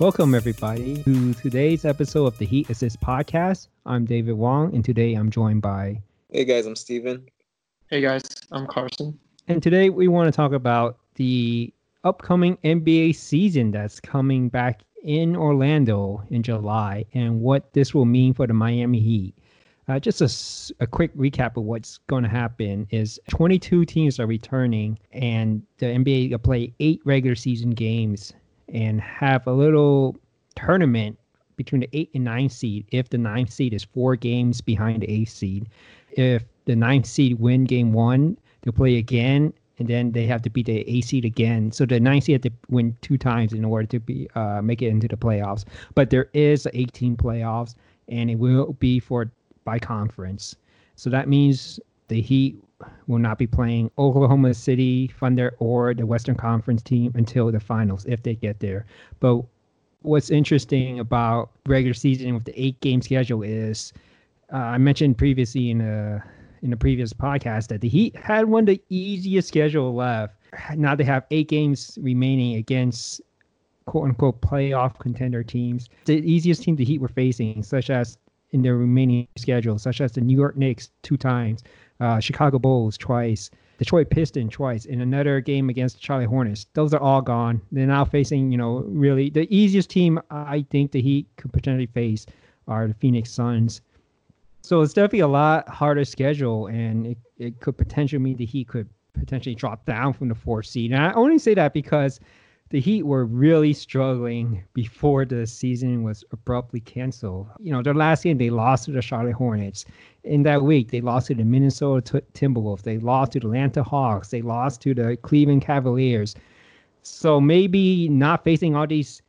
Welcome, everybody, to today's episode of the Heat Assist podcast. I'm David Wong, and today I'm joined by. Hey, guys, I'm Steven. Hey, guys, I'm Carson. And today we want to talk about the upcoming NBA season that's coming back in Orlando in July and what this will mean for the Miami Heat. Uh, just a, a quick recap of what's going to happen is 22 teams are returning and the NBA will play eight regular season games and have a little tournament between the eight and nine seed if the nine seed is four games behind the eight seed. If the nine seed win game one, they'll play again and then they have to beat the eight seed again. So the nine seed have to win two times in order to be uh, make it into the playoffs. But there is 18 playoffs, and it will be for by conference. So that means the Heat will not be playing Oklahoma City Thunder or the Western Conference team until the finals if they get there. But what's interesting about regular season with the eight game schedule is uh, I mentioned previously in a in the previous podcast that the Heat had one of the easiest schedule left. Now they have eight games remaining against quote unquote playoff contender teams. The easiest team the Heat were facing, such as in their remaining schedule, such as the New York Knicks two times, uh, Chicago Bulls twice, Detroit Pistons twice, in another game against Charlotte Hornets. Those are all gone. They're now facing, you know, really the easiest team I think the Heat could potentially face are the Phoenix Suns. So it's definitely a lot harder schedule, and it, it could potentially mean the Heat could potentially drop down from the fourth seed. And I only say that because the Heat were really struggling before the season was abruptly canceled. You know, their last game they lost to the Charlotte Hornets. In that week, they lost to the Minnesota Timberwolves. They lost to the Atlanta Hawks. They lost to the Cleveland Cavaliers. So maybe not facing all these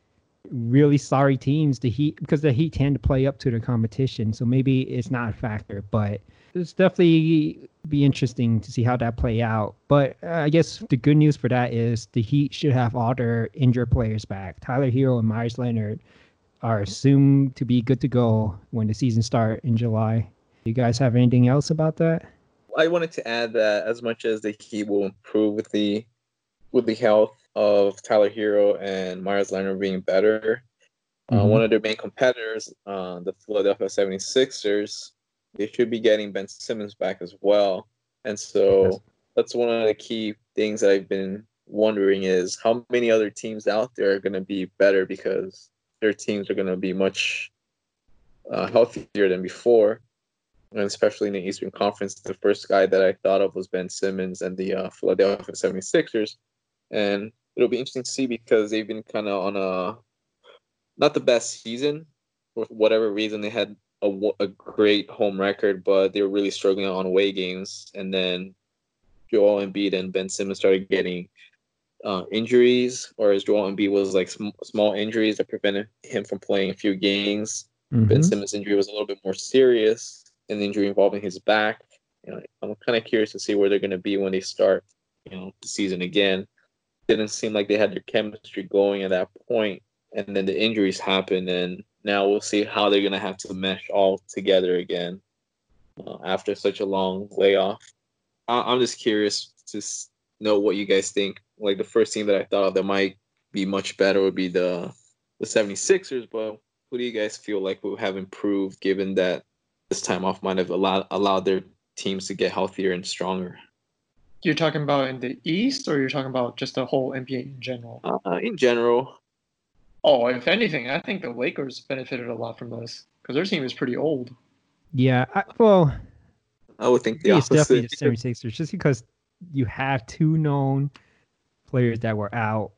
really sorry teams. The Heat because the Heat tend to play up to the competition, so maybe it's not a factor. But it's definitely be interesting to see how that play out. But uh, I guess the good news for that is the Heat should have all their injured players back. Tyler Herro and Meyers Leonard are assumed to be good to go when the season start in July. You guys have anything else about that? I wanted to add that as much as the Heat will improve with the with the health of Tyler Herro and Meyers Leonard being better. Uh, mm-hmm. Uh, one of their main competitors, uh, the Philadelphia 76ers, they should be getting Ben Simmons back as well. And so yes. that's one of the key things that I've been wondering is how many other teams out there are going to be better because their teams are going to be much uh, healthier than before. And especially in the Eastern Conference, the first guy that I thought of was Ben Simmons and the uh, Philadelphia 76ers. And it'll be interesting to see because they've been kind of on a not the best season for whatever reason. They had a, a great home record, but they were really struggling on away games. And then Joel Embiid and Ben Simmons started getting uh, injuries, whereas Joel Embiid was like sm- small injuries that prevented him from playing a few games. Mm-hmm. Ben Simmons' injury was a little bit more serious, an injury involving his back. You know, I'm kind of curious to see where they're going to be when they start, you know, the season again didn't seem like they had their chemistry going at that point, and then the injuries happened, and now we'll see how they're gonna have to mesh all together again uh, after such a long layoff. I- am just curious to know what you guys think. Like the first team that I thought of that might be much better would be the the 76ers, but who do you guys feel like will have improved given that this time off might have allowed allowed their teams to get healthier and stronger? You're talking about in the East, or you're talking about just the whole NBA in general? Uh, in general. Oh, if anything, I think the Lakers benefited a lot from this because their team is pretty old. Yeah, I, well, I would think the it's definitely the 76ers just because you have two known players that were out,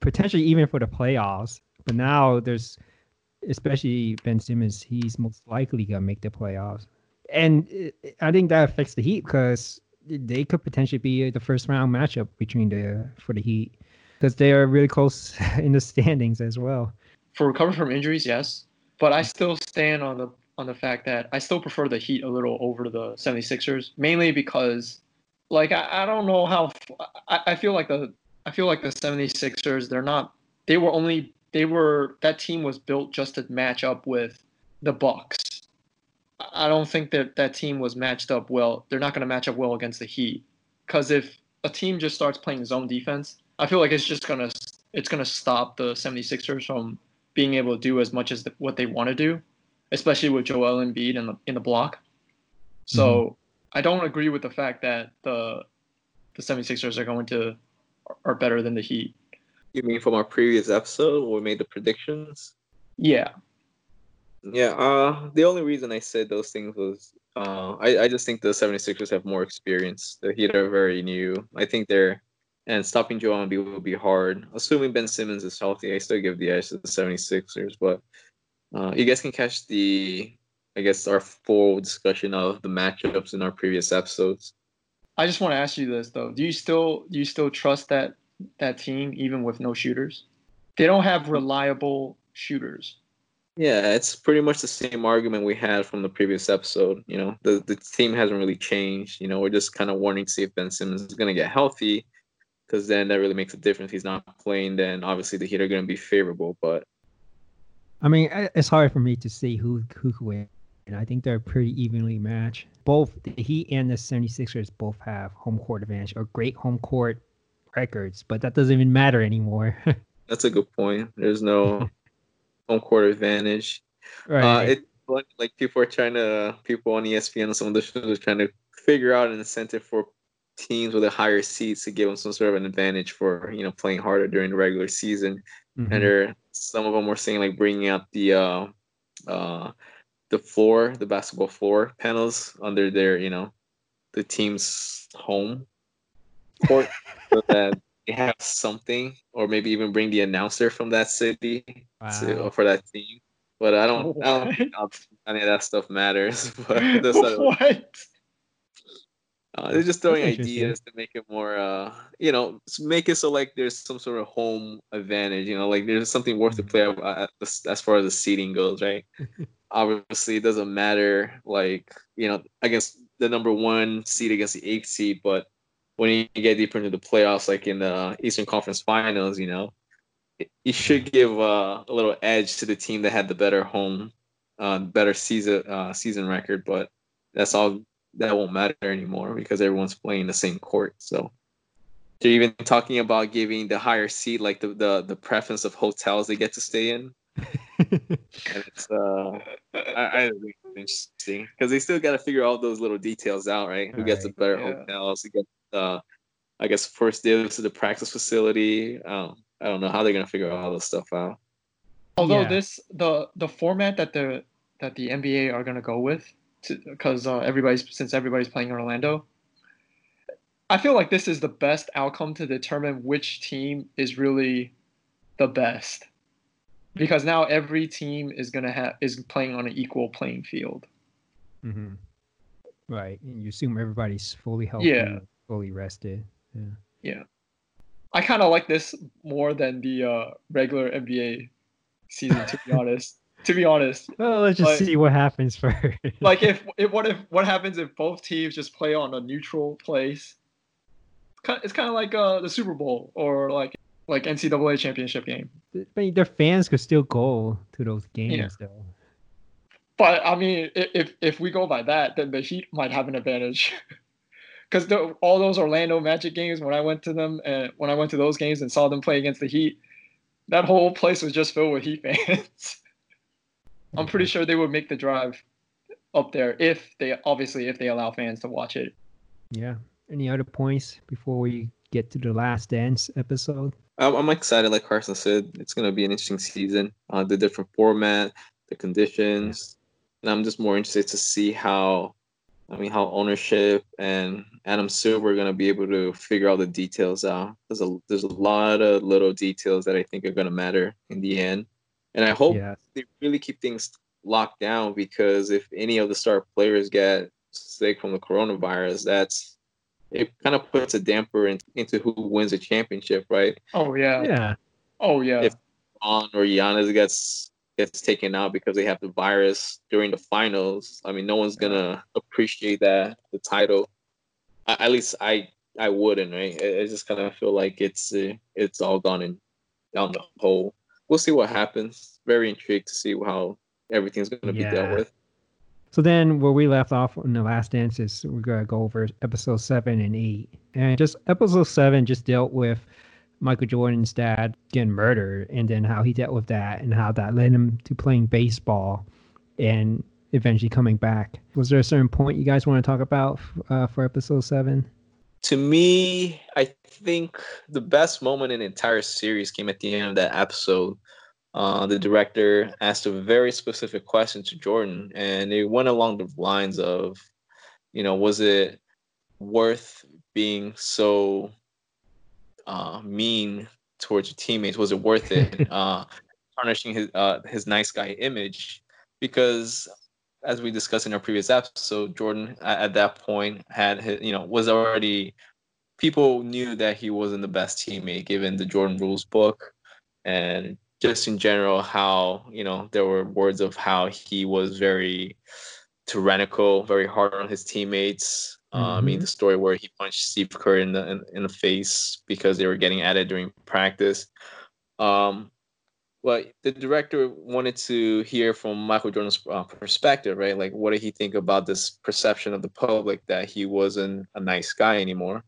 potentially even for the playoffs. But now there's, especially Ben Simmons, he's most likely gonna make the playoffs, and it, I think that affects the Heat because they could potentially be the first round matchup between the for the Heat because they are really close in the standings as well. For recovery from injuries, yes, but I still stand on the on the fact that I still prefer the Heat a little over the 76ers, mainly because like I, I don't know how I, I feel like the I feel like the 76ers they're not they were only they were that team was built just to match up with the Bucks I don't think that that team was matched up well. They're not going to match up well against the Heat because if a team just starts playing zone defense, I feel like it's just going to it's going to stop the 76ers from being able to do as much as the, what they want to do, especially with Joel Embiid in the in the block. So mm-hmm. I don't agree with the fact that the the 76ers are going to are better than the Heat. You mean from our previous episode where we made the predictions? Yeah. Yeah, uh the only reason I said those things was uh I, I just think the 76ers have more experience. The Heat are very new. I think they're and stopping Joel Embiid will be hard. Assuming Ben Simmons is healthy, I still give the edge to the 76ers, but uh, you guys can catch the I guess our full discussion of the matchups in our previous episodes. I just want to ask you this though: Do you still do you still trust that that team even with no shooters? They don't have reliable shooters. Yeah, it's pretty much the same argument we had from the previous episode. You know, the the team hasn't really changed. You know, we're just kind of wanting to see if Ben Simmons is going to get healthy, because then that really makes a difference. If he's not playing, then obviously the Heat are going to be favorable. But I mean, it's hard for me to see who who could win and I think they're pretty evenly matched. Both the Heat and the 76ers both have home court advantage or great home court records, but that doesn't even matter anymore. That's a good point. There's no home court advantage. Right. Uh, it like people are trying to people on ESPN and some of the shows are trying to figure out an incentive for teams with a higher seats to give them some sort of an advantage for you know playing harder during the regular season. Mm-hmm. And there, some of them were saying like bringing out the uh, uh, the floor, the basketball floor panels under their, you know, the team's home court so that they have something, or maybe even bring the announcer from that city wow. to, for that team. But I don't? I don't think any of that stuff matters. But that's what? Uh, they're just throwing ideas to make it more, uh, you know, make it so like there's some sort of home advantage. You know, like there's something worth to mm-hmm. play as far as the seating goes, right? obviously it doesn't matter like you know against the number one seed against the eighth seed but when you get deeper into the playoffs like in the eastern conference finals you know you should give uh, a little edge to the team that had the better home uh, better season uh, season record but that's all that won't matter anymore because everyone's playing the same court so they're even talking about giving the higher seed like the, the the preference of hotels they get to stay in it's uh, I, I think it's interesting because they still got to figure all those little details out, right? Who gets the better yeah. hotels? Who gets uh, I guess first dibs to the practice facility. Um, I don't know how they're gonna figure all this stuff out. Although yeah. this the the format that the that the NBA are gonna go with, because uh, everybody's since everybody's playing Orlando, I feel like this is the best outcome to determine which team is really the best because now every team is gonna have is playing on an equal playing field. Mm-hmm. Right, and you assume everybody's fully healthy, yeah. fully rested. Yeah. Yeah. I kind of like this more than the uh, regular NBA season, to be honest. To be honest. Well, let's just see what happens first. like, if, if what if what happens if both teams just play on a neutral place? It's kind of like uh, the Super Bowl or like like NCAA championship game. I mean, their fans could still go to those games yeah. though. But I mean, if if we go by that, then the Heat might have an advantage. Because all those Orlando Magic games, when I went to them and when I went to those games and saw them play against the Heat, that whole place was just filled with Heat fans. I'm pretty sure they would make the drive up there if they obviously if they allow fans to watch it. Yeah. Any other points before we get to the last dance episode? I'm excited. Like Carson said, it's gonna be an interesting season. Uh, the different format, the conditions, and I'm just more interested to see how, I mean, how ownership and Adam Silver are gonna be able to figure all the details out. There's a there's a lot of little details that I think are gonna matter in the end, and I hope yeah. they really keep things locked down because if any of the star players get sick from the coronavirus, that's it kind of puts a damper in, into who wins a championship, right? Oh yeah. Yeah. Oh yeah. If on or Giannis gets gets taken out because they have the virus during the finals, I mean, no one's gonna appreciate that the title. at least I I wouldn't, right? I, I just kind of feel like it's uh, it's all gone in down the hole. We'll see what happens. Very intrigued to see how everything's gonna yeah. be dealt with. So then, where we left off in the last dance is we're gonna go over episode seven and eight, and just episode seven just dealt with Michael Jordan's dad getting murdered, and then how he dealt with that, and how that led him to playing baseball, and eventually coming back. Was there a certain point you guys want to talk about uh, for episode seven? To me, I think the best moment in the entire series came at the end of that episode. Uh, the director asked a very specific question to Jordan, and it went along the lines of, you know, was it worth being so uh, mean towards your teammates? Was it worth it? uh, tarnishing his uh, his nice guy image, because as we discussed in our previous episode, Jordan at, at that point had his, you know was already people knew that he wasn't the best teammate given the Jordan Rules book, and just in general how you know there were words of how he was very tyrannical, very hard on his teammates. Mm-hmm. Uh, I mean, mm-hmm. the story where he punched Steve Kerr in the in, in, the face because they were getting at it during practice. Um, but the director wanted to hear from Michael Jordan's uh, perspective, right? Like, what did he think about this perception of the public that he wasn't a nice guy anymore?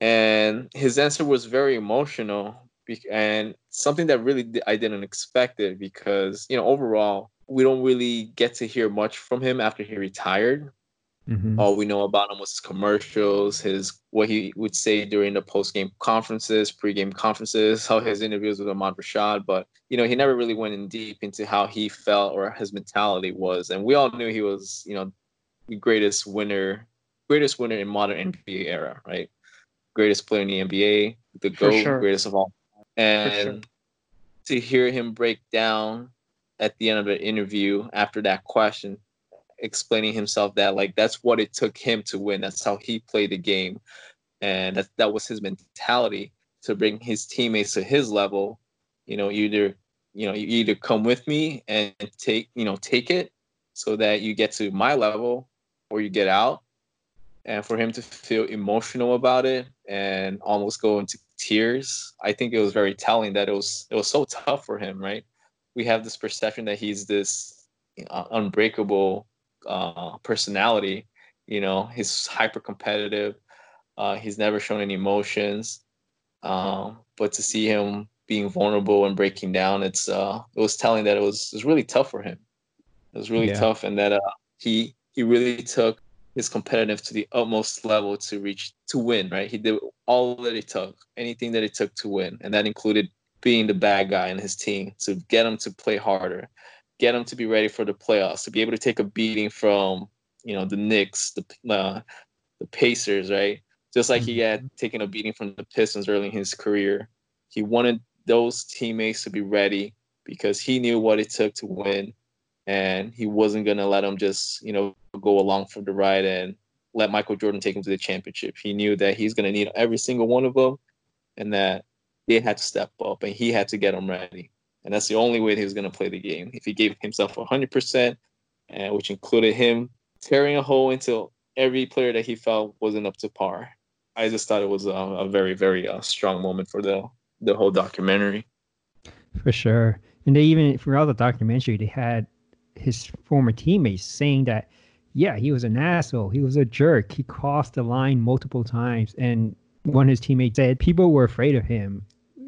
And his answer was very emotional and something that really I didn't expect it because you know overall we don't really get to hear much from him after he retired. Mm-hmm. All we know about him was his commercials, his what he would say during the post game conferences, pre game conferences, how his interviews with Ahmad Rashad. But you know, he never really went in deep into how he felt or his mentality was. And we all knew he was, you know, the greatest winner, greatest winner in modern NBA era, right? Greatest player in the NBA, the GOAT, sure. greatest of all. And sure. to hear him break down at the end of the interview after that question explaining himself that like that's what it took him to win. That's how he played the game, and that that was his mentality to bring his teammates to his level. You know, either you know you either come with me and take you know take it so that you get to my level or you get out and for him to feel emotional about it and almost go into tears i think it was very telling that it was it was so tough for him right we have this perception that he's this uh, unbreakable uh, personality. You know, he's hyper competitive. Uh, he's never shown any emotions. Um, but to see him being vulnerable and breaking down, it's uh, it was telling that it was it was really tough for him. It was really yeah. tough, and that uh, he he really took his competitive to the utmost level to reach to win. Right, he did all that it took, anything that it took to win, and that included being the bad guy in his team to get him to play harder, get him to be ready for the playoffs, to be able to take a beating from you know the Knicks, the uh, the Pacers, right? Just like he had mm-hmm. taken a beating from the Pistons early in his career. He wanted those teammates to be ready because he knew what it took to win, and he wasn't gonna let them just you know go along for the ride and let Michael Jordan take him to the championship. He knew that he's gonna need every single one of them, and that they had to step up, and he had to get them ready. And that's the only way he was going to play the game. If he gave himself 100%, and which included him tearing a hole into every player that he felt wasn't up to par. I just thought it was a, a very, very uh, strong moment for the the whole documentary. For sure, and they even throughout the documentary they had his former teammates saying that, yeah, he was an asshole, he was a jerk, he crossed the line multiple times, and one of his teammates said people were afraid of him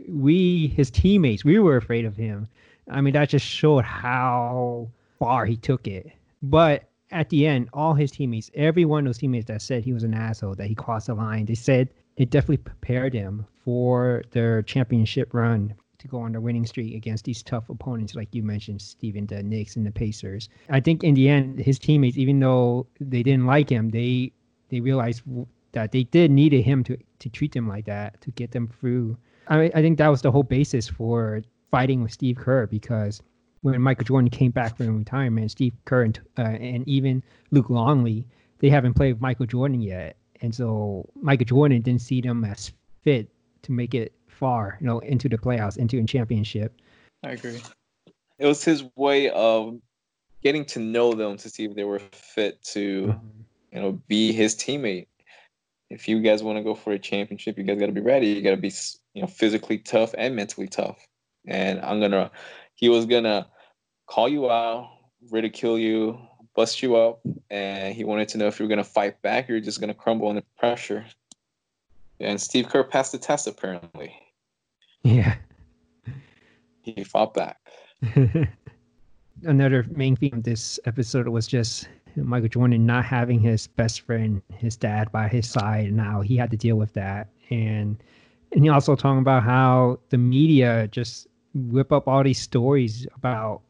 we his teammates we were afraid of him. I mean that just showed how far he took it. But at the end all his teammates every one of those teammates that said he was an asshole that he crossed the line they said it definitely prepared him for their championship run to go on their winning streak against these tough opponents like you mentioned Steven the Knicks and the Pacers. I think in the end his teammates even though they didn't like him they they realized that they did needed him to to treat them like that to get them through I, I think that was the whole basis for fighting with Steve Kerr because when Michael Jordan came back from retirement, Steve Kerr and, uh, and even Luke Longley, they haven't played with Michael Jordan yet, and so Michael Jordan didn't see them as fit to make it far, you know, into the playoffs, into a championship. I agree. It was his way of getting to know them to see if they were fit to, mm-hmm. you know, be his teammate. If you guys want to go for a championship, you guys got to be ready. You got to be you know, physically tough and mentally tough. And I'm gonna, he was gonna call you out, ridicule you, bust you up, and he wanted to know if you were gonna fight back or you're just gonna crumble under pressure. And Steve Kerr passed the test apparently. Yeah. He fought back. Another main theme of this episode was just Michael Jordan not having his best friend, his dad, by his side, and how he had to deal with that. And and he also talking about how the media just whip up all these stories about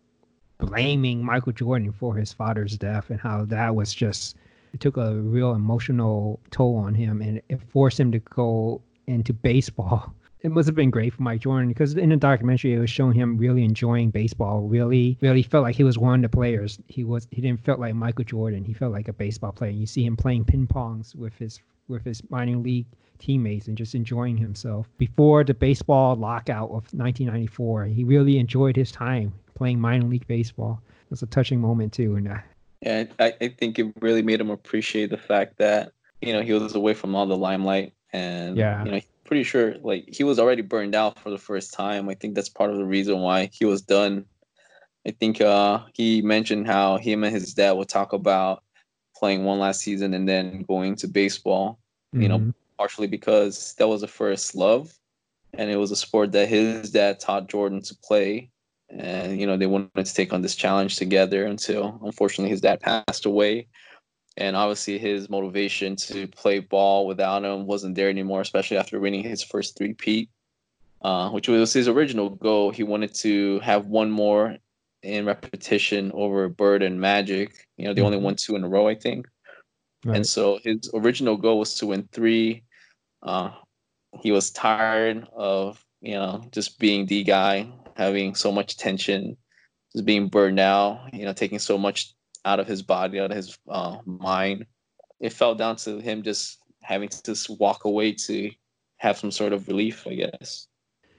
blaming Michael Jordan for his father's death and how that was just it took a real emotional toll on him and it forced him to go into baseball. It must have been great for Mike Jordan because in the documentary it was showing him really enjoying baseball. Really, really felt like he was one of the players. He was he didn't feel like Michael Jordan. He felt like a baseball player. You see him playing ping pongs with his with his minor league teammates and just enjoying himself. Before the baseball lockout of 1994, he really enjoyed his time playing minor league baseball. It was a touching moment too, and uh, Yeah, I, I think it really made him appreciate the fact that you know he was away from all the limelight, and Yeah. you know pretty sure like he was already burned out for the first time. I think that's part of the reason why he was done. I think uh, he mentioned how him and his dad would talk about playing one last season and then going to baseball. You know, mhm. partially because that was the first love and it was a sport that his dad taught Jordan to play. And, you know, they wanted to take on this challenge together until unfortunately his dad passed away. And obviously his motivation to play ball without him wasn't there anymore, especially after winning his first three peat, uh, which was his original goal. He wanted to have one more in repetition over Bird and Magic. You know, they only Mhm. won two in a row, I think. Right. And so his original goal was to win three. Uh, he was tired of you know just being the guy, having so much tension, just being burned out. You know, taking so much out of his body, out of his uh, mind. It fell down to him just having to just walk away to have some sort of relief, I guess.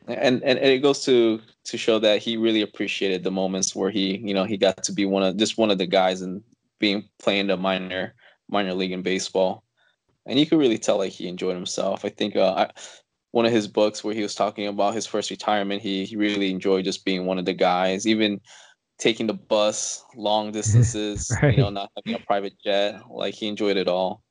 And, and and it goes to to show that he really appreciated the moments where he you know he got to be one of just one of the guys and being playing the minor minor league in baseball, and you could really tell like he enjoyed himself. I think uh, I, one of his books where he was talking about his first retirement, he he really enjoyed just being one of the guys, even taking the bus long distances, Right. you know, not having a private jet. Like he enjoyed it all.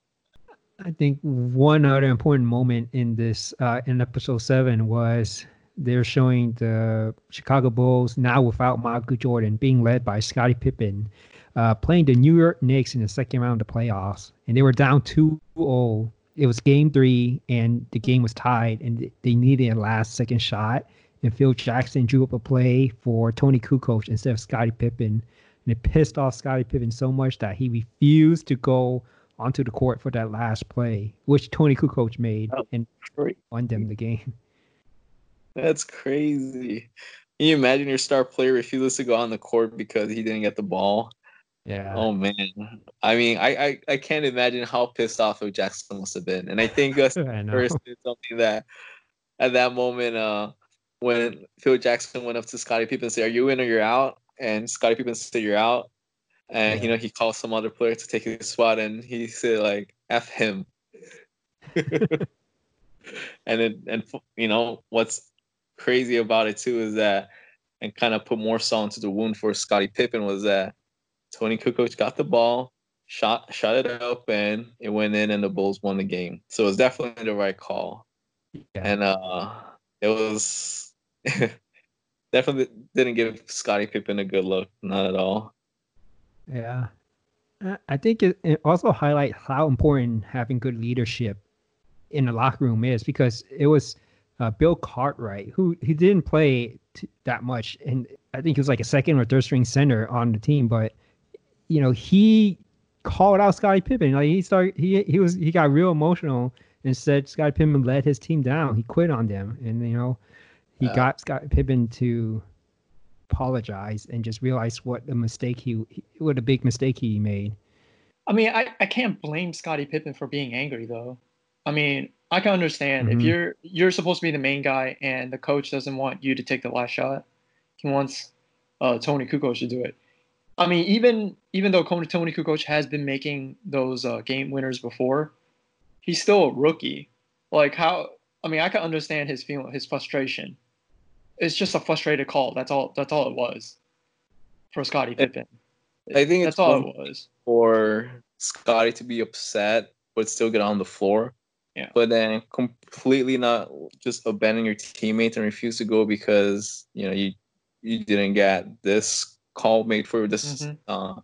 I think one other important moment in this uh, in episode seven was they're showing the Chicago Bulls now without Michael Jordan being led by Scottie Pippen, uh, playing the New York Knicks in the second round of the playoffs, and they were down 2-0. It was game three, and the game was tied, and they needed a last second shot. And Phil Jackson drew up a play for Toni Kukoc instead of Scottie Pippen, and it pissed off Scottie Pippen so much that he refused to go onto the court for that last play, which Toni Kukoc made Oh, and great. won them the game. That's crazy. Can you imagine your star player refuses to go on the court because he didn't get the ball? Yeah. Oh man. I mean, I, I I can't imagine how pissed off Phil Jackson must have been. And I think us I first did something that at that moment, uh when Phil Jackson went up to Scottie Pippen and said, Are you in or you're out? And Scottie Pippen said, You're out. And you know, he called some other player to take his spot and he said like F him. and it and you know what's crazy about it too is that and kind of put more salt into the wound for Scottie Pippen was that Toni Kukoc got the ball, shot shot it up, and it went in, and the Bulls won the game. So it was definitely the right call, Yeah. and uh, it was definitely didn't give Scottie Pippen a good look, not at all. Yeah. I- I think it, it also highlights how important having good leadership in the locker room is because it was uh, Bill Cartwright who he didn't play t- that much, and I think he was like a second or third string center on the team, but you know he called out Scottie Pippen. Like he started, he he was he got real emotional and said Scottie Pippen let his team down. He quit on them, and you know he Yeah. got Scottie Pippen to apologize and just realize what a mistake he what a big mistake he made. I mean, I, I can't blame Scottie Pippen for being angry though. I mean, I can understand if Mhm. you're you're supposed to be the main guy and the coach doesn't want you to take the last shot. He wants uh, Toni Kukoc to do it. I mean, even even though Tony Toni Kukoc has been making those uh, game winners before, he's still a rookie. Like how? I mean, I can understand his feeling, his frustration. It's just a frustrated call. That's all. That's all it was for Scottie Pippen. I think that's it's all it was. for Scottie to be upset but still get on the floor. Yeah. But then completely not just abandon your teammates and refuse to go because you know you you didn't get this call made for this. Mhm. Uh,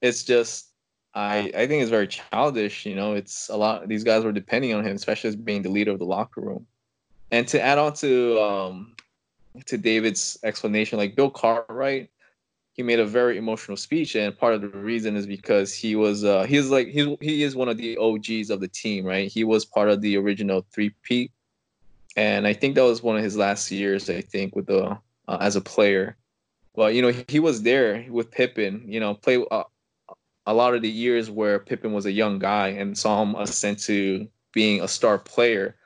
it's just I I think it's very childish. You know, it's a lot. These guys were depending on him, especially as being the leader of the locker room. And to add on to um to David's explanation, like Bill Cartwright, he made a very emotional speech, and part of the reason is because he was uh he's like he's he is one of the OGs of the team, right? He was part of the original three P, and I think that was one of his last years. I think with the uh, as a player, well, you know, he was there with Pippen. You know, play uh, a lot of the years where Pippen was a young guy and saw him ascend to being a star player,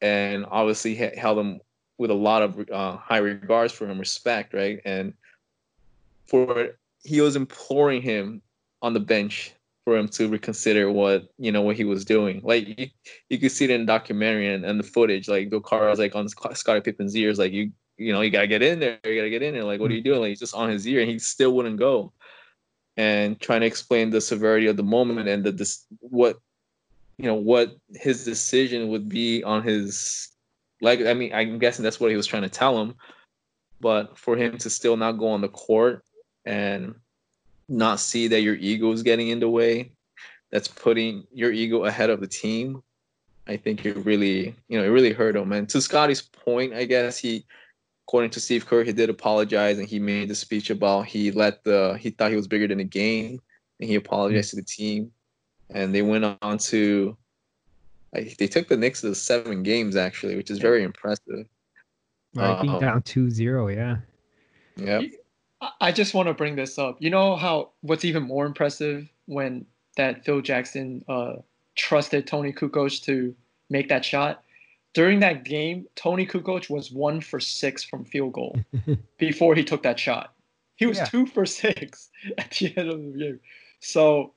and obviously he- held him with a lot of uh, high regards for him, respect, right? And for he was imploring him on the bench for him to reconsider what you know what he was doing. Like you, you could see it in the documentary and, and the footage. Like Bill was like on Sc- Scottie Pippen's ears, like you you know you gotta get in there, you gotta get in there. Like what are you doing? Like he's just on his ear, and he still wouldn't go. And trying to explain the severity of the moment and the this what you know what his decision would be on his like I mean I'm guessing that's what he was trying to tell him, but for him to still not go on the court and not see that your ego is getting in the way, that's putting your ego ahead of the team. I think it really, you know, it really hurt him. And to Scottie's point, I guess he, according to Steve Kerr, he did apologize and he made the speech about he let the he thought he was bigger than the game and he apologized to the team. And they went on to, like, they took the Knicks to seven games actually, which is very impressive. Right, being Um, down 2-0, yeah. Yeah. I- I just want to bring this up. You know how what's even more impressive when that Phil Jackson uh, trusted Toni Kukoc to make that shot. During that game, Toni Kukoc was one for six from field goal before he took that shot. He was Yeah. two for six at the end of the game. So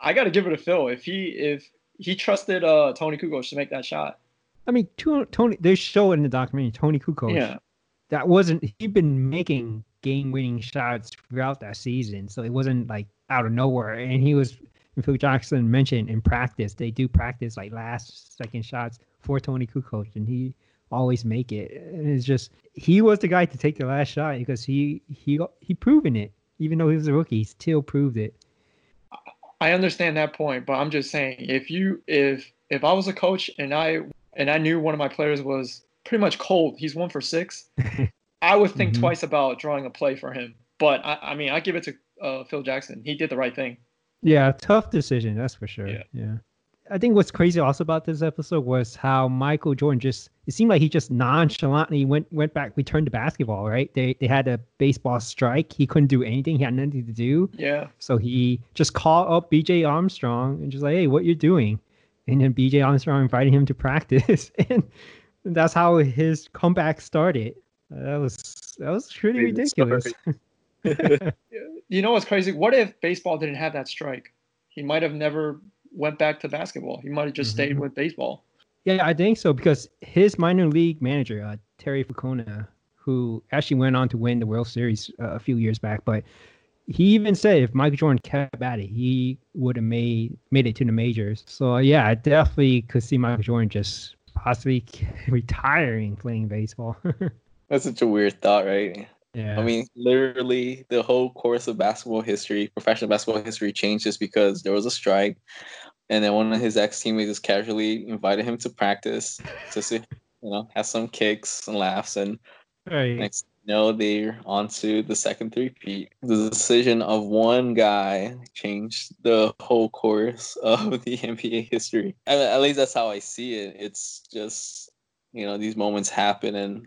I got to give it to Phil. If he if he trusted uh, Toni Kukoc to make that shot, I mean, Tony. They show it in the documentary Toni Kukoc. yeah, that wasn't. He'd been making game-winning shots throughout that season, so it wasn't like out of nowhere. And he was. and Phil Jackson mentioned in practice, they do practice like last second shots for Toni Kukoc, and he always make it. And it's just he was the guy to take the last shot because he he he proven it. Even though he was a rookie, he still proved it. I understand that point, but I'm just saying if you if if I was a coach and I and I knew one of my players was pretty much cold, he's one for six, I would think Mhm. twice about drawing a play for him. But I, I mean, I give it to uh, Phil Jackson. He did the right thing. Yeah, tough decision, that's for sure. Yeah. Yeah. I think what's crazy also about this episode was how Michael Jordan just it seemed like he just nonchalantly went went back returned to basketball, right? They they had a baseball strike. He couldn't do anything, he had nothing to do. Yeah, So he just called up BJ Armstrong and just like, hey, what you doing? And then BJ Armstrong invited him to practice. and that's how his comeback started. That was that was pretty ridiculous. you know what's crazy? What if baseball didn't have that strike? He might have never went back to basketball. He might have just stayed Mhm. with baseball. Yeah, I think so because his minor league manager, uh, Terry Francona, who actually went on to win the World Series uh, a few years back, but he even said if Michael Jordan kept at it, he would have made made it to the majors. So uh, yeah, I definitely could see Michael Jordan just possibly retiring playing baseball. That's such a weird thought, right? yeah, I mean, literally, the whole course of basketball history, professional basketball history, changed just because there was a strike, and then one of his ex teammates just casually invited him to practice to see, you know, have some kicks and laughs, and right. next you know they're on to the second three-peat. The decision of one guy changed the whole course of the NBA history. I mean, at least that's how I see it. It's just you know these moments happen, and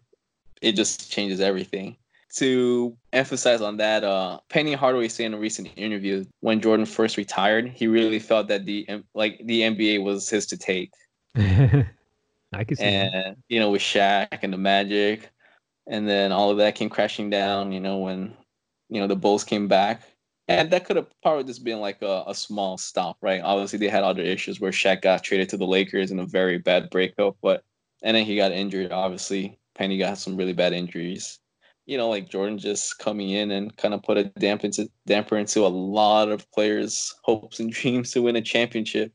it just changes everything to emphasize on that, uh, Penny Hardaway said in a recent interview when Jordan first retired, he really felt that the like the NBA was his to take, I could see. that. and you know with Shaq and the Magic, and then all of that came crashing down. You know when you know the Bulls came back, and that could have probably just been like a, a small stop, right? Obviously they had other issues where Shaq got traded to the Lakers in a very bad breakup, but and then he got injured. Obviously Penny got some really bad injuries you know, like Jordan just coming in and kind of put a damp into, damper into a lot of players' hopes and dreams to win a championship.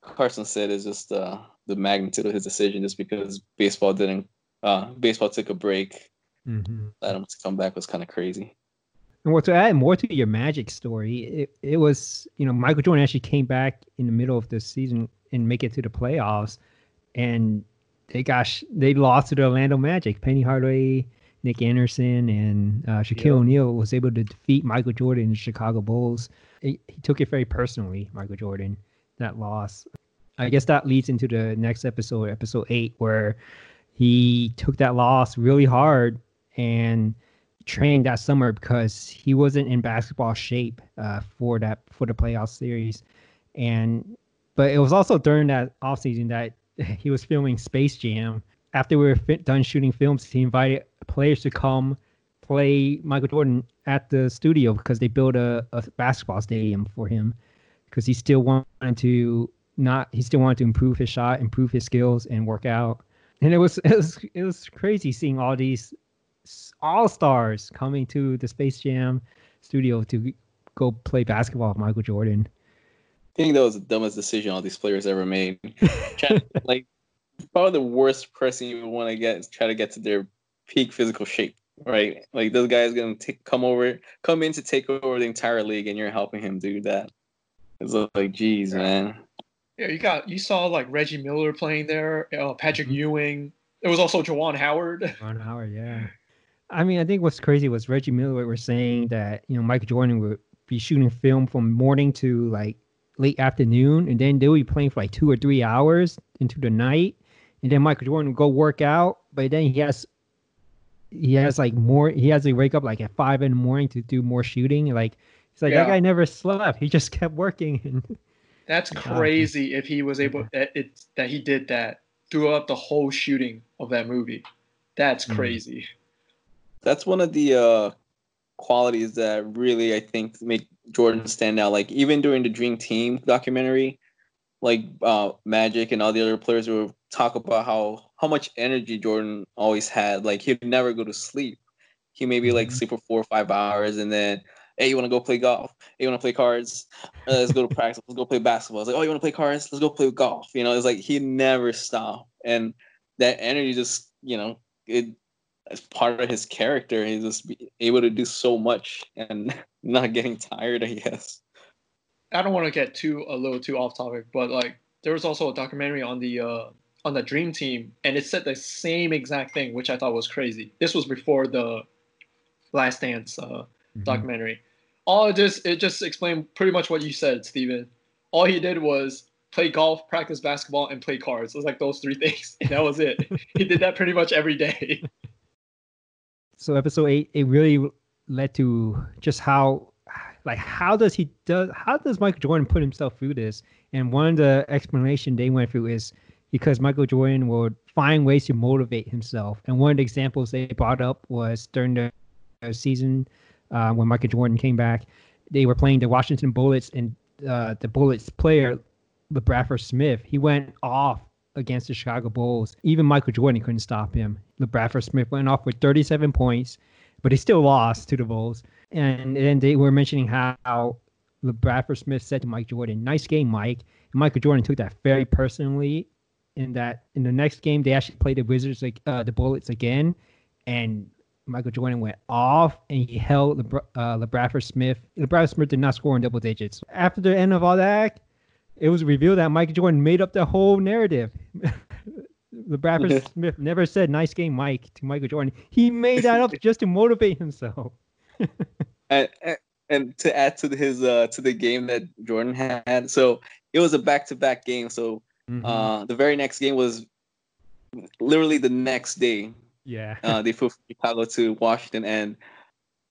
Carson said is just uh the magnitude of his decision just because baseball didn't uh baseball took a break. Mm-hmm. Let him come back was kind of crazy. And well, to add more to your Magic story, it, it was you know Michael Jordan actually came back in the middle of the season and make it to the playoffs, and they gosh they lost to the Orlando Magic. Penny Hardaway, Nick Anderson, and uh, Shaquille Yeah. O'Neal was able to defeat Michael Jordan in the Chicago Bulls. He, he took it very personally, Michael Jordan, that loss. I guess that leads into the next episode, episode eight, where he took that loss really hard and trained that summer because he wasn't in basketball shape uh, for that for the playoff series, and but it was also during that offseason that he was filming Space Jam. After we were done shooting films, he invited players to come play Michael Jordan at the studio because they built a, a basketball stadium for him because he still wanted to not he still wanted to improve his shot, improve his skills, and work out. And it was it was it was crazy seeing all these all stars coming to the Space Jam studio to go play basketball with Michael Jordan. I think that was the dumbest decision all these players ever made. Like probably the worst person you would want to get is try to get to their peak physical shape, right? Like this guy is gonna take, come over, come in to take over the entire league, and you're helping him do that. It's like, geez, man. Yeah, you got you saw like Reggie Miller playing there, uh, Patrick Mhm. Ewing. There was also Juwan Howard. Ron Howard, yeah. I mean, I think what's crazy was Reggie Miller was saying that you know Michael Jordan would be shooting film from morning to like late afternoon, and then they would be playing for like two or three hours into the night, and then Michael Jordan would go work out, but then he has he has like more he has to wake up like at five in the morning to do more shooting. Like he's like that guy never slept. He just kept working. And That's Yeah. crazy. If he was able that it that he did that throughout the whole shooting of that movie, that's Mhm. crazy. That's one of the uh, qualities that really I think make Jordan stand out. Like even during the Dream Team documentary, like uh, Magic and all the other players will talk about how how much energy Jordan always had. Like he'd never go to sleep. He maybe like Mhm. sleep for four or five hours, and then hey, you want to go play golf? Hey, you want to play cards? Uh, let's go to practice. Let's go play basketball. It's like, oh, you want to play cards? Let's go play golf. You know, it's like he never stopped, and that energy just, you know, it as part of his character. He's just be able to do so much and not getting tired. I guess. I don't want to get too a little too off topic, but like there was also a documentary on the uh, on the Dream Team, and it said the same exact thing, which I thought was crazy. This was before the Last Dance uh, documentary. All it just it just explained pretty much what you said, Steven. All he did was play golf, practice basketball, and play cards. It was like those three things, and that was it. he did that pretty much every day. so episode eight it really led to just how like how does he does how does michael jordan put himself through this and one of the explanation they went through is because michael jordan would find ways to motivate himself and one of the examples they brought up was during the season uh, when michael jordan came back they were playing the washington bullets and uh, the bullets player LaBradford Smith, he went off against the Chicago Bulls. Even Michael Jordan couldn't stop him. LaBradford Smith went off with 37 points, but he still lost to the Bulls. And then they were mentioning how LaBradford Smith said to Mike Jordan, "Nice game, Mike." And Michael Jordan took that very personally. In that, in the next game, they actually played the Wizards like uh, the Bullets again, and Michael Jordan went off and he held LeBr- uh, LaBradford Smith. LaBradford Smith did not score in double digits. After the end of all that, it was revealed that Michael Jordan made up the whole narrative. LaBradford Smith never said "nice game, Mike" to Michael Jordan. He made that up just to motivate himself. and and- to add to his uh to the game that Jordan had, so it was a back to back game. So Mhm. uh the very next game was literally the next day. yeah. Uh, they flew from Chicago to Washington, and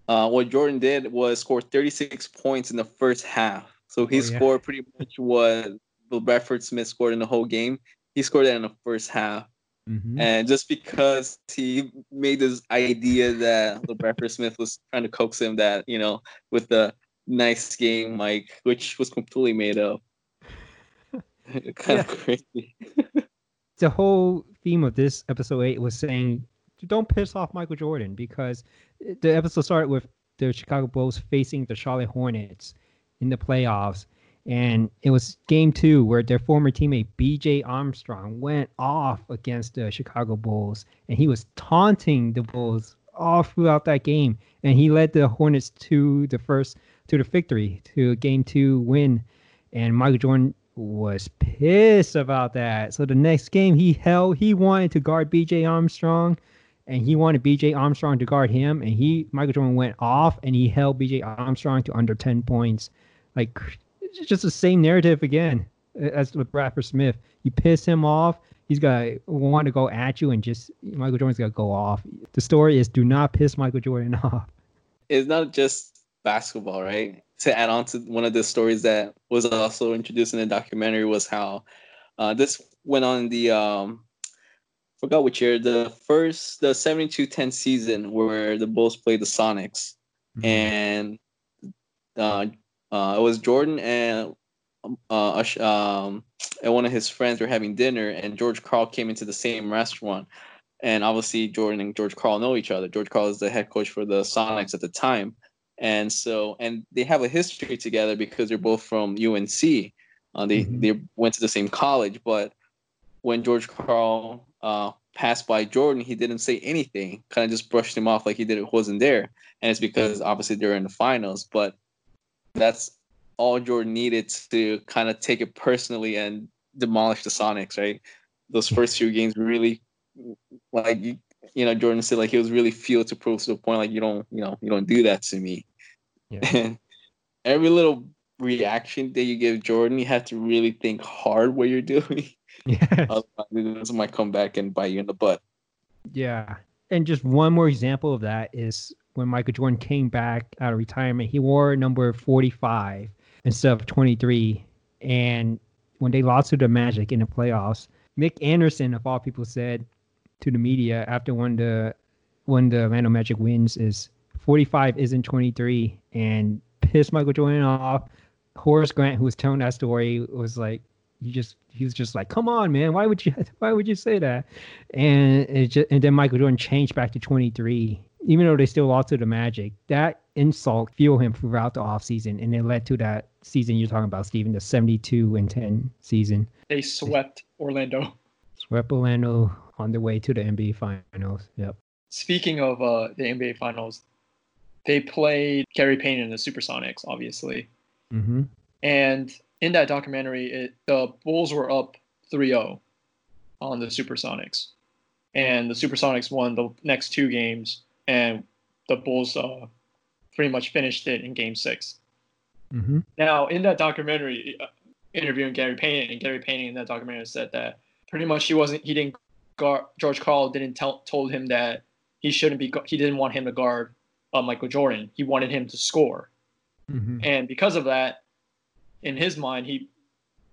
uh, what Jordan did was score 36 points in the first half. So he Oh, yeah. scored pretty much what LaBradford Smith scored in the whole game. He scored that in the first half. Mhm. And just because he made this idea that LaBradford Smith was trying to coax him that, you know, with the nice game, Mike, which was completely made up. kind of crazy. the whole theme of this episode eight was saying, "Don't piss off Michael Jordan," because the episode started with the Chicago Bulls facing the Charlotte Hornets in the playoffs, And it was game two where their former teammate BJ Armstrong went off against the Chicago Bulls and he was taunting the Bulls all throughout that game. And he led the Hornets to the first to the victory, to a game two win. And Michael Jordan was pissed about that. So the next game he held, he wanted to guard BJ Armstrong and he wanted BJ Armstrong to guard him. And he Michael Jordan went off and he held BJ Armstrong to under 10 points. Like just the same narrative again as with Bradford Smith. You piss him off, he's gonna want to go at you, and just Michael Jordan's gonna go off. The story is do not piss Michael Jordan off. It's not just basketball, right? To add on to one of the stories that was also introduced in the documentary was how uh, this went on the um, forgot which year the first the 72-10 season where the Bulls played the Sonics mm-hmm. and uh, uh, it was Jordan and uh, um, and one of his friends were having dinner, and George Karl came into the same restaurant. And obviously, Jordan and George Karl know each other. George Karl is the head coach for the Sonics at the time, and so and they have a history together because they're both from UNC. Uh, they mm-hmm. they went to the same college, but when George Karl uh, passed by Jordan, he didn't say anything. Kind of just brushed him off like he did it wasn't there, and it's because obviously they're in the finals. But that's all Jordan needed to kind of take it personally and demolish the Sonics, right? Those first few games really, like you, you know, Jordan said like he was really fueled to prove to the point like you don't, you know, you don't do that to me. Yeah. And every little reaction that you give Jordan, you have to really think hard what you're doing. Yeah. Otherwise, this might come back and bite you in the butt. Yeah. And just one more example of that is when Michael Jordan came back out of retirement, he wore number 45 instead of 23. And when they lost to the Magic in the playoffs, Nick Anderson, of all people, said to the media after one the when the Orlando Magic wins is 45 isn't 23 and pissed Michael Jordan off. Horace Grant, who was telling that story, was like, "You just." He was just like, "Come on, man! Why would you? Why would you say that?" And it just, and then Michael Jordan changed back to 23 even though they still lost to the Magic, that insult fueled him throughout the offseason, and it led to that season you're talking about, Steven, the 72 and 10 season. They swept Orlando. Swept Orlando on the way to the NBA Finals. Yep. Speaking of uh, the NBA Finals, they played Gary Payton and the Supersonics, obviously. Mm-hmm. And in that documentary, it, the Bulls were up 3 0 on the Supersonics. And the Supersonics won the next two games and the Bulls uh, pretty much finished it in Game 6 mm-hmm. Now, in that documentary, uh, interviewing Gary Payton, and Gary Payton in that documentary said that pretty much he wasn't, he didn't guard, George Karl didn't tell, told him that he shouldn't be, he didn't want him to guard uh, Michael Jordan. He wanted him to score. Mm-hmm. And because of that, in his mind, he,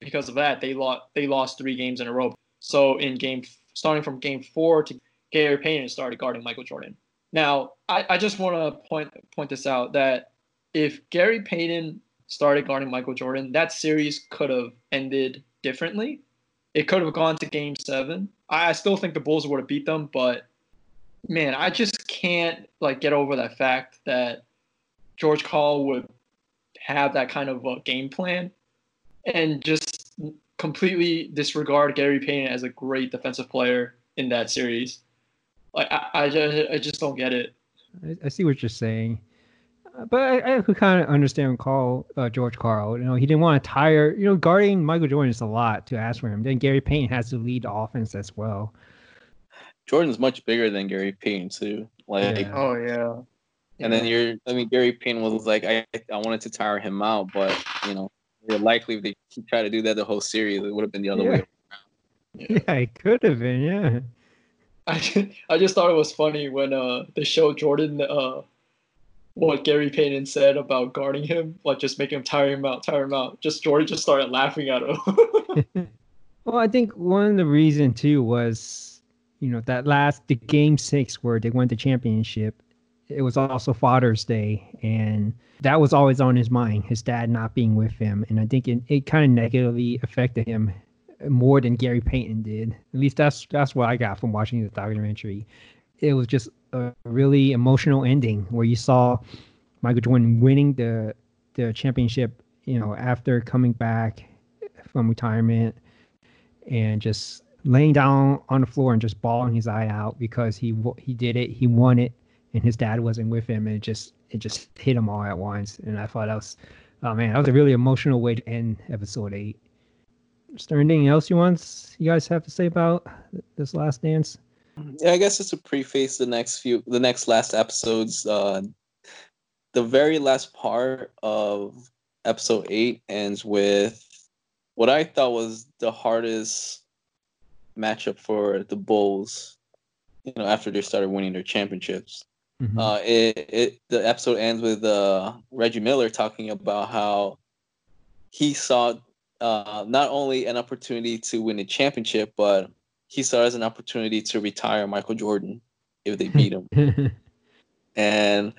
because of that, they lost, they lost three games in a row. So in game, starting from game four to Gary Payton started guarding Michael Jordan. Now, I, I just want to point point this out that if Gary Payton started guarding Michael Jordan, that series could have ended differently. It could have gone to game seven. I still think the Bulls would have beat them, but man, I just can't like get over that fact that George Karl would have that kind of a game plan and just completely disregard Gary Payton as a great defensive player in that series. Like I, I just, I just don't get it. I, I see what you're saying, but I, I could kind of understand Karl uh, George Karl. You know, he didn't want to tire. You know, guarding Michael Jordan is a lot to ask for him. Then Gary Payton has to lead the offense as well. Jordan's much bigger than Gary Payton too. Like, yeah. oh yeah. And then you're, I mean, Gary Payton was like, I, I wanted to tire him out, but you know, you're likely if they tried to do that the whole series, it would have been the other yeah. way. Yeah. yeah, it could have been. Yeah. I I just thought it was funny when uh they showed Jordan uh what Gary Payton said about guarding him, like just making him tire him out, tire him out. Just Jordan just started laughing at him. well, I think one of the reason too was, you know, that last the game six where they won the championship. It was also Father's Day, and that was always on his mind. His dad not being with him, and I think it, it kind of negatively affected him more than Gary Payton did. At least that's that's what I got from watching the documentary. It was just a really emotional ending where you saw Michael Jordan winning the the championship you know, after coming back from retirement and just laying down on the floor and just bawling his eye out because he he did it, he won it, and his dad wasn't with him, and it just it just hit him all at once. And I thought that was, oh man, that was a really emotional way to end episode eight. Is there anything else you want you guys have to say about this last dance? Yeah, I guess just to preface the next few, the next last episodes. Uh, the very last part of episode eight ends with what I thought was the hardest matchup for the Bulls. You know, after they started winning their championships. Mm-hmm. Uh, it, it the episode ends with uh, Reggie Miller talking about how he saw uh, not only an opportunity to win a championship, but he saw as an opportunity to retire Michael Jordan if they beat him. and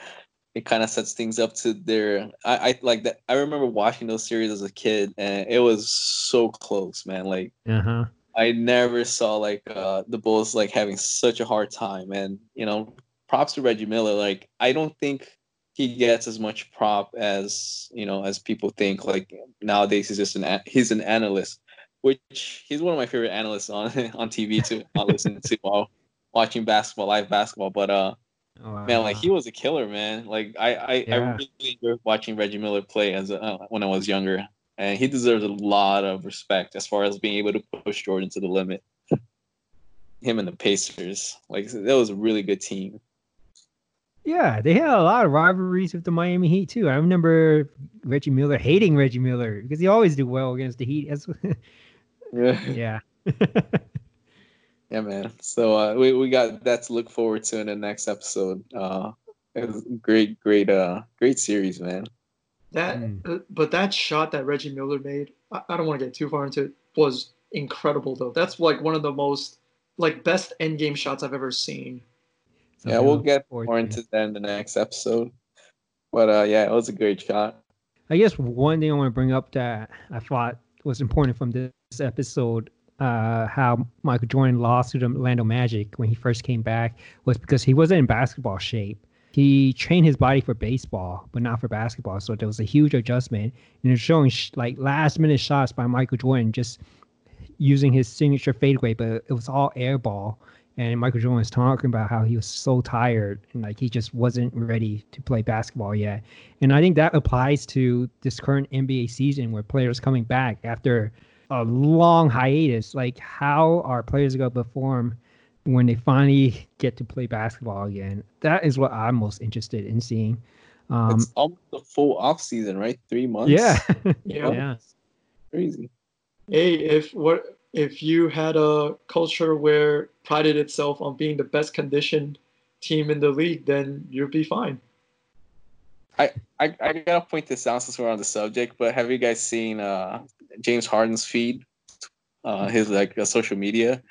it kind of sets things up to their I, I like that I remember watching those series as a kid and it was so close, man. Like uh-huh. I never saw like uh the Bulls like having such a hard time and you know, props to Reggie Miller. Like I don't think he gets as much prop as you know as people think. Like nowadays, he's just an he's an analyst, which he's one of my favorite analysts on on TV to not listen to while watching basketball, live basketball. But uh, wow. man, like he was a killer, man. Like I I, yeah. I really enjoyed watching Reggie Miller play as a, uh, when I was younger, and he deserves a lot of respect as far as being able to push Jordan to the limit. Him and the Pacers, like that was a really good team. Yeah, they had a lot of rivalries with the Miami Heat too. I remember Reggie Miller hating Reggie Miller because he always did well against the Heat. yeah. Yeah. yeah, man. So uh, we we got that to look forward to in the next episode. Uh, it was great, great, uh, great series, man. That, mm. uh, but that shot that Reggie Miller made, I, I don't want to get too far into it, was incredible though. That's like one of the most like best end game shots I've ever seen yeah, we'll get more into that in the next episode. But uh, yeah, it was a great shot. I guess one thing I want to bring up that I thought was important from this episode, uh, how Michael Jordan lost to the Orlando Magic when he first came back, was because he wasn't in basketball shape. He trained his body for baseball, but not for basketball. So there was a huge adjustment, and it's showing sh- like last minute shots by Michael Jordan just using his signature fadeaway, but it was all air ball and Michael Jordan was talking about how he was so tired and like he just wasn't ready to play basketball yet. And I think that applies to this current NBA season where players coming back after a long hiatus. Like how are players going to perform when they finally get to play basketball again? That is what I'm most interested in seeing. Um, it's almost a full off season, right? Three months. Yeah. yeah. yeah. Crazy. Hey, if what if you had a culture where prided itself on being the best conditioned team in the league, then you'd be fine. I, I, I gotta point this out since we're on the subject, but have you guys seen uh, James Harden's feed? Uh, his like uh, social media.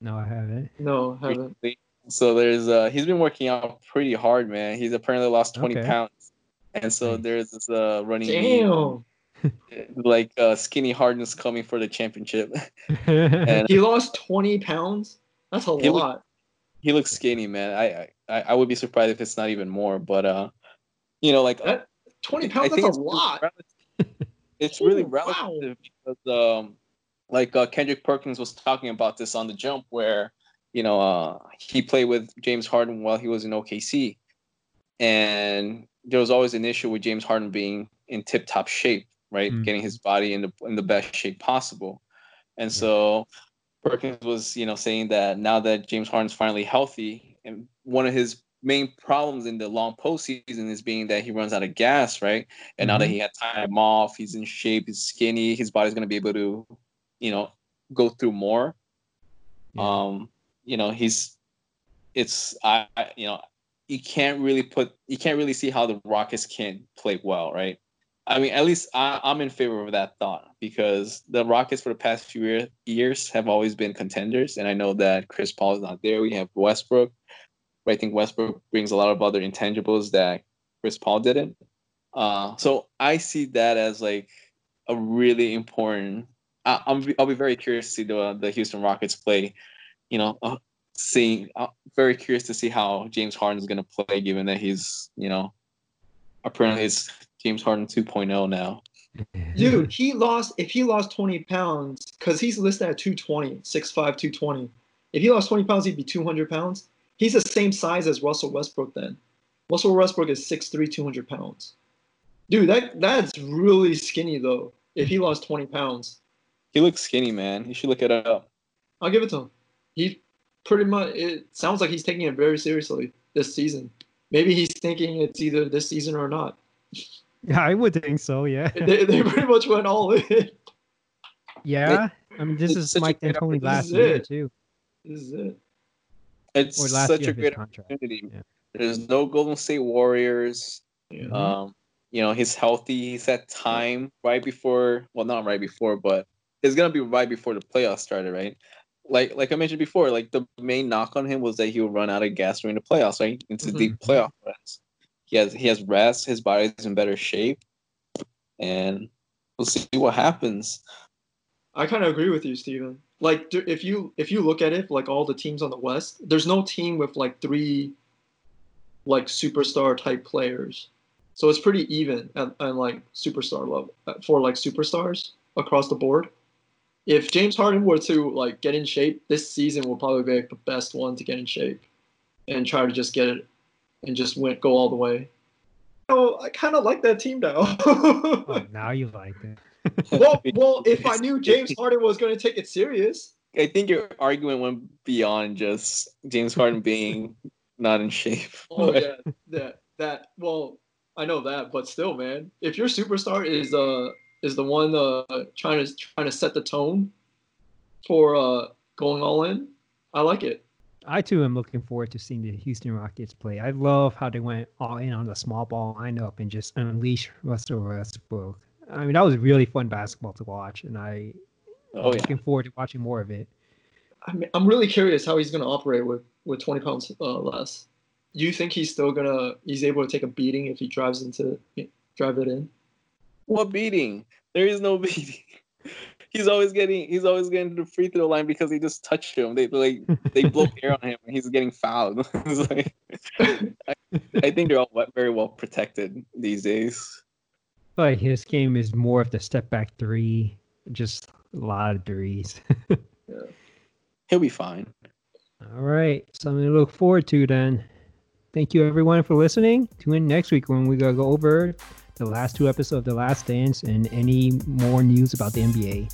No, I haven't. No, I haven't. So there's uh, he's been working out pretty hard, man. He's apparently lost 20 okay. pounds, and so there's this uh, running. Damn like uh, skinny Harden's coming for the championship. and he lost twenty pounds. That's a he lot. Look, he looks skinny, man. I, I I would be surprised if it's not even more. But uh, you know, like that, twenty pounds. I that's a lot. It's really Ooh, relative wow. because um, like uh, Kendrick Perkins was talking about this on the jump where you know uh, he played with James Harden while he was in OKC, and there was always an issue with James Harden being in tip top shape right? Mm. Getting his body in the in the best shape possible. And so Perkins was, you know, saying that now that James Harden's finally healthy, and one of his main problems in the long postseason is being that he runs out of gas, right? And mm-hmm. now that mm-hmm. he had time off, he's in shape, he's skinny, his body's gonna be able to, you know, go through more. Yeah. Um, you know, he's it's I, I you know, you can't really put you can't really see how the Rockets can play well, right? I mean, at least I, am in favor of that thought because the Rockets for the past few years have always been contenders, and I know that Chris Paul is not there. We have Westbrook, but I think Westbrook brings a lot of other intangibles that Chris Paul didn't. Uh, so I see that as like a really important. I, am I'll be very curious to see the the Houston Rockets play. You know, uh, seeing uh, very curious to see how James Harden is going to play, given that he's you know apparently it's James Harden 2.0 now. Dude, he lost if he lost 20 pounds, because he's listed at 220, 6'5, 220. If he lost 20 pounds, he'd be 200 pounds. He's the same size as Russell Westbrook then. Russell Westbrook is 6'3, 200 pounds. Dude, that that's really skinny though. If he lost 20 pounds, He looks skinny, man. You should look it up. I'll give it to him. He pretty much it sounds like he's taking it very seriously this season. Maybe he's thinking it's either this season or not. Yeah, I would think so. Yeah. They, they pretty much went all in. Yeah. I mean, this it's is such a Mike great D'Antoni opportunity. last year too, This is it. It's such a great opportunity. Yeah. There's no Golden State Warriors. Yeah. Um, you know, he's healthy. He's at time right before. Well, not right before, but it's gonna be right before the playoffs started, right? Like, like I mentioned before, like the main knock on him was that he would run out of gas during the playoffs, right? Into Mhm. deep playoff runs. He has he has rest. His body's in better shape, and we'll see what happens. I kind of agree with you, Steven. Like if you if you look at it, like all the teams on the West, there's no team with like three like superstar type players. So it's pretty even at like superstar level uh, for like superstars across the board. If James Harden were to like get in shape, this season will probably be like, the best one to get in shape and try to just get it and just went go all the way. Oh, I kind of like that team now. Oh, now you like it. Well, well, if I knew James Harden was going to take it serious, I think your argument went beyond just James Harden being not in shape. oh yeah, that that. Well, I know that, but still, man, if your superstar is uh is the one uh trying to trying to set the tone for uh going all in, I like it. I too am looking forward to seeing the Houston Rockets play. I love how they went all in on the small ball lineup and just unleash Russell Westbrook. I mean, that was really fun basketball to watch, and I Oh am yeah. looking forward to watching more of it. I'm I'm really curious how he's going to operate with with 20 pounds uh, less. You think he's still gonna he's able to take a beating if he drives into drive it in? What beating? There is no beating. He's always getting he's always getting to the free throw line because he just touched him. They like they blow air on him and he's getting fouled. It's like, I, I think they're all very well protected these days. But his game is more of the step back three, just a lot of threes. He'll be fine. All right, something to look forward to then. Thank you everyone for listening. Tune in next week when we go over the last two episodes of The Last Dance and any more news about the NBA.